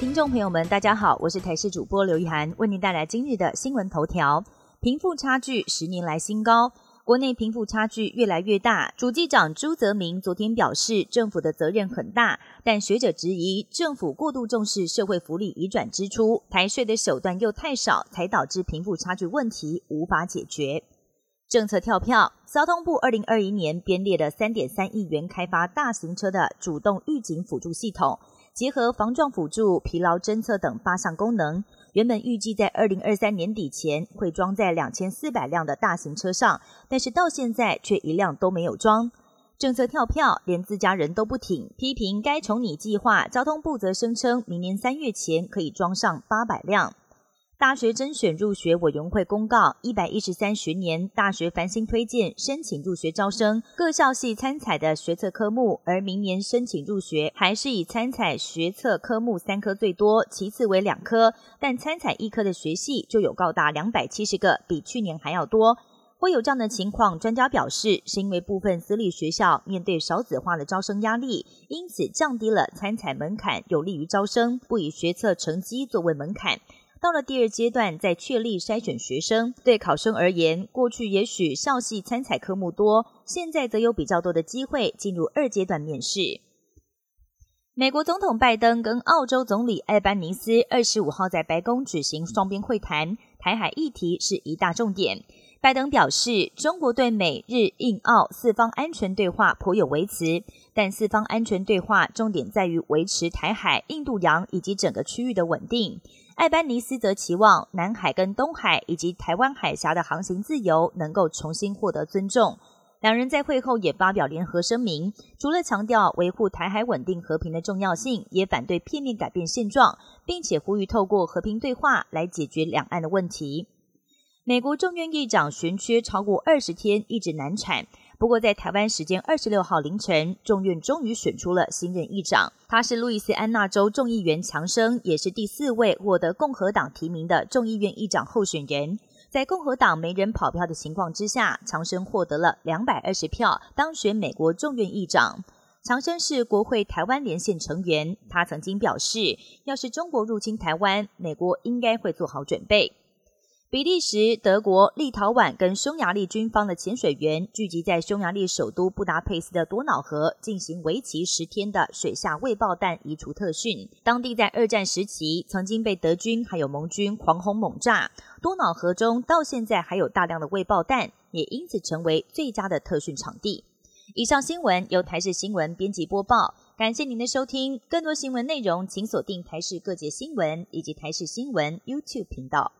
听众朋友们，大家好，我是台视主播刘一涵，为您带来今日的新闻头条：贫富差距十年来新高，国内贫富差距越来越大。主计长朱泽明昨天表示，政府的责任很大，但学者质疑政府过度重视社会福利移转支出，台税的手段又太少，才导致贫富差距问题无法解决。政策跳票，交通部二零二一年编列的三点三亿元开发大型车的主动预警辅助系统，结合防撞辅助、疲劳侦测等八项功能，原本预计在二零二三年底前会装在两千四百辆的大型车上，但是到现在却一辆都没有装。政策跳票，连自家人都不挺，批评该宠你计划。交通部则声称，明年三月前可以装上八百辆。大学甄选入学委员会公告，一百一十三学年大学繁星推荐申请入学招生，各校系参采的学测科目，而明年申请入学还是以参采学测科目三科最多，其次为两科，但参采一科的学系就有高达两百七十个，比去年还要多。会有这样的情况，专家表示，是因为部分私立学校面对少子化的招生压力，因此降低了参采门槛，有利于招生，不以学测成绩作为门槛。到了第二阶段，再确立筛选学生。对考生而言，过去也许校系参采科目多，现在则有比较多的机会进入二阶段面试。美国总统拜登跟澳洲总理艾班尼斯二十五号在白宫举行双边会谈，台海议题是一大重点。拜登表示，中国对美日印澳四方安全对话颇有维持，但四方安全对话重点在于维持台海、印度洋以及整个区域的稳定。艾班尼斯则期望南海跟东海以及台湾海峡的航行自由能够重新获得尊重。两人在会后也发表联合声明，除了强调维护台海稳定和平的重要性，也反对片面改变现状，并且呼吁透过和平对话来解决两岸的问题。美国众院议长悬缺超过二十天，一直难产。不过，在台湾时间二十六号凌晨，众院终于选出了新任议长，他是路易斯安那州众议员强生，也是第四位获得共和党提名的众议院议长候选人。在共和党没人跑票的情况之下，强生获得了两百二十票，当选美国众院议长。强生是国会台湾连线成员，他曾经表示，要是中国入侵台湾，美国应该会做好准备。比利时、德国、立陶宛跟匈牙利军方的潜水员聚集在匈牙利首都布达佩斯的多瑙河，进行为期十天的水下未爆弹移除特训。当地在二战时期曾经被德军还有盟军狂轰猛炸，多瑙河中到现在还有大量的未爆弹，也因此成为最佳的特训场地。以上新闻由台视新闻编辑播报，感谢您的收听。更多新闻内容请锁定台视各界新闻以及台视新闻 YouTube 频道。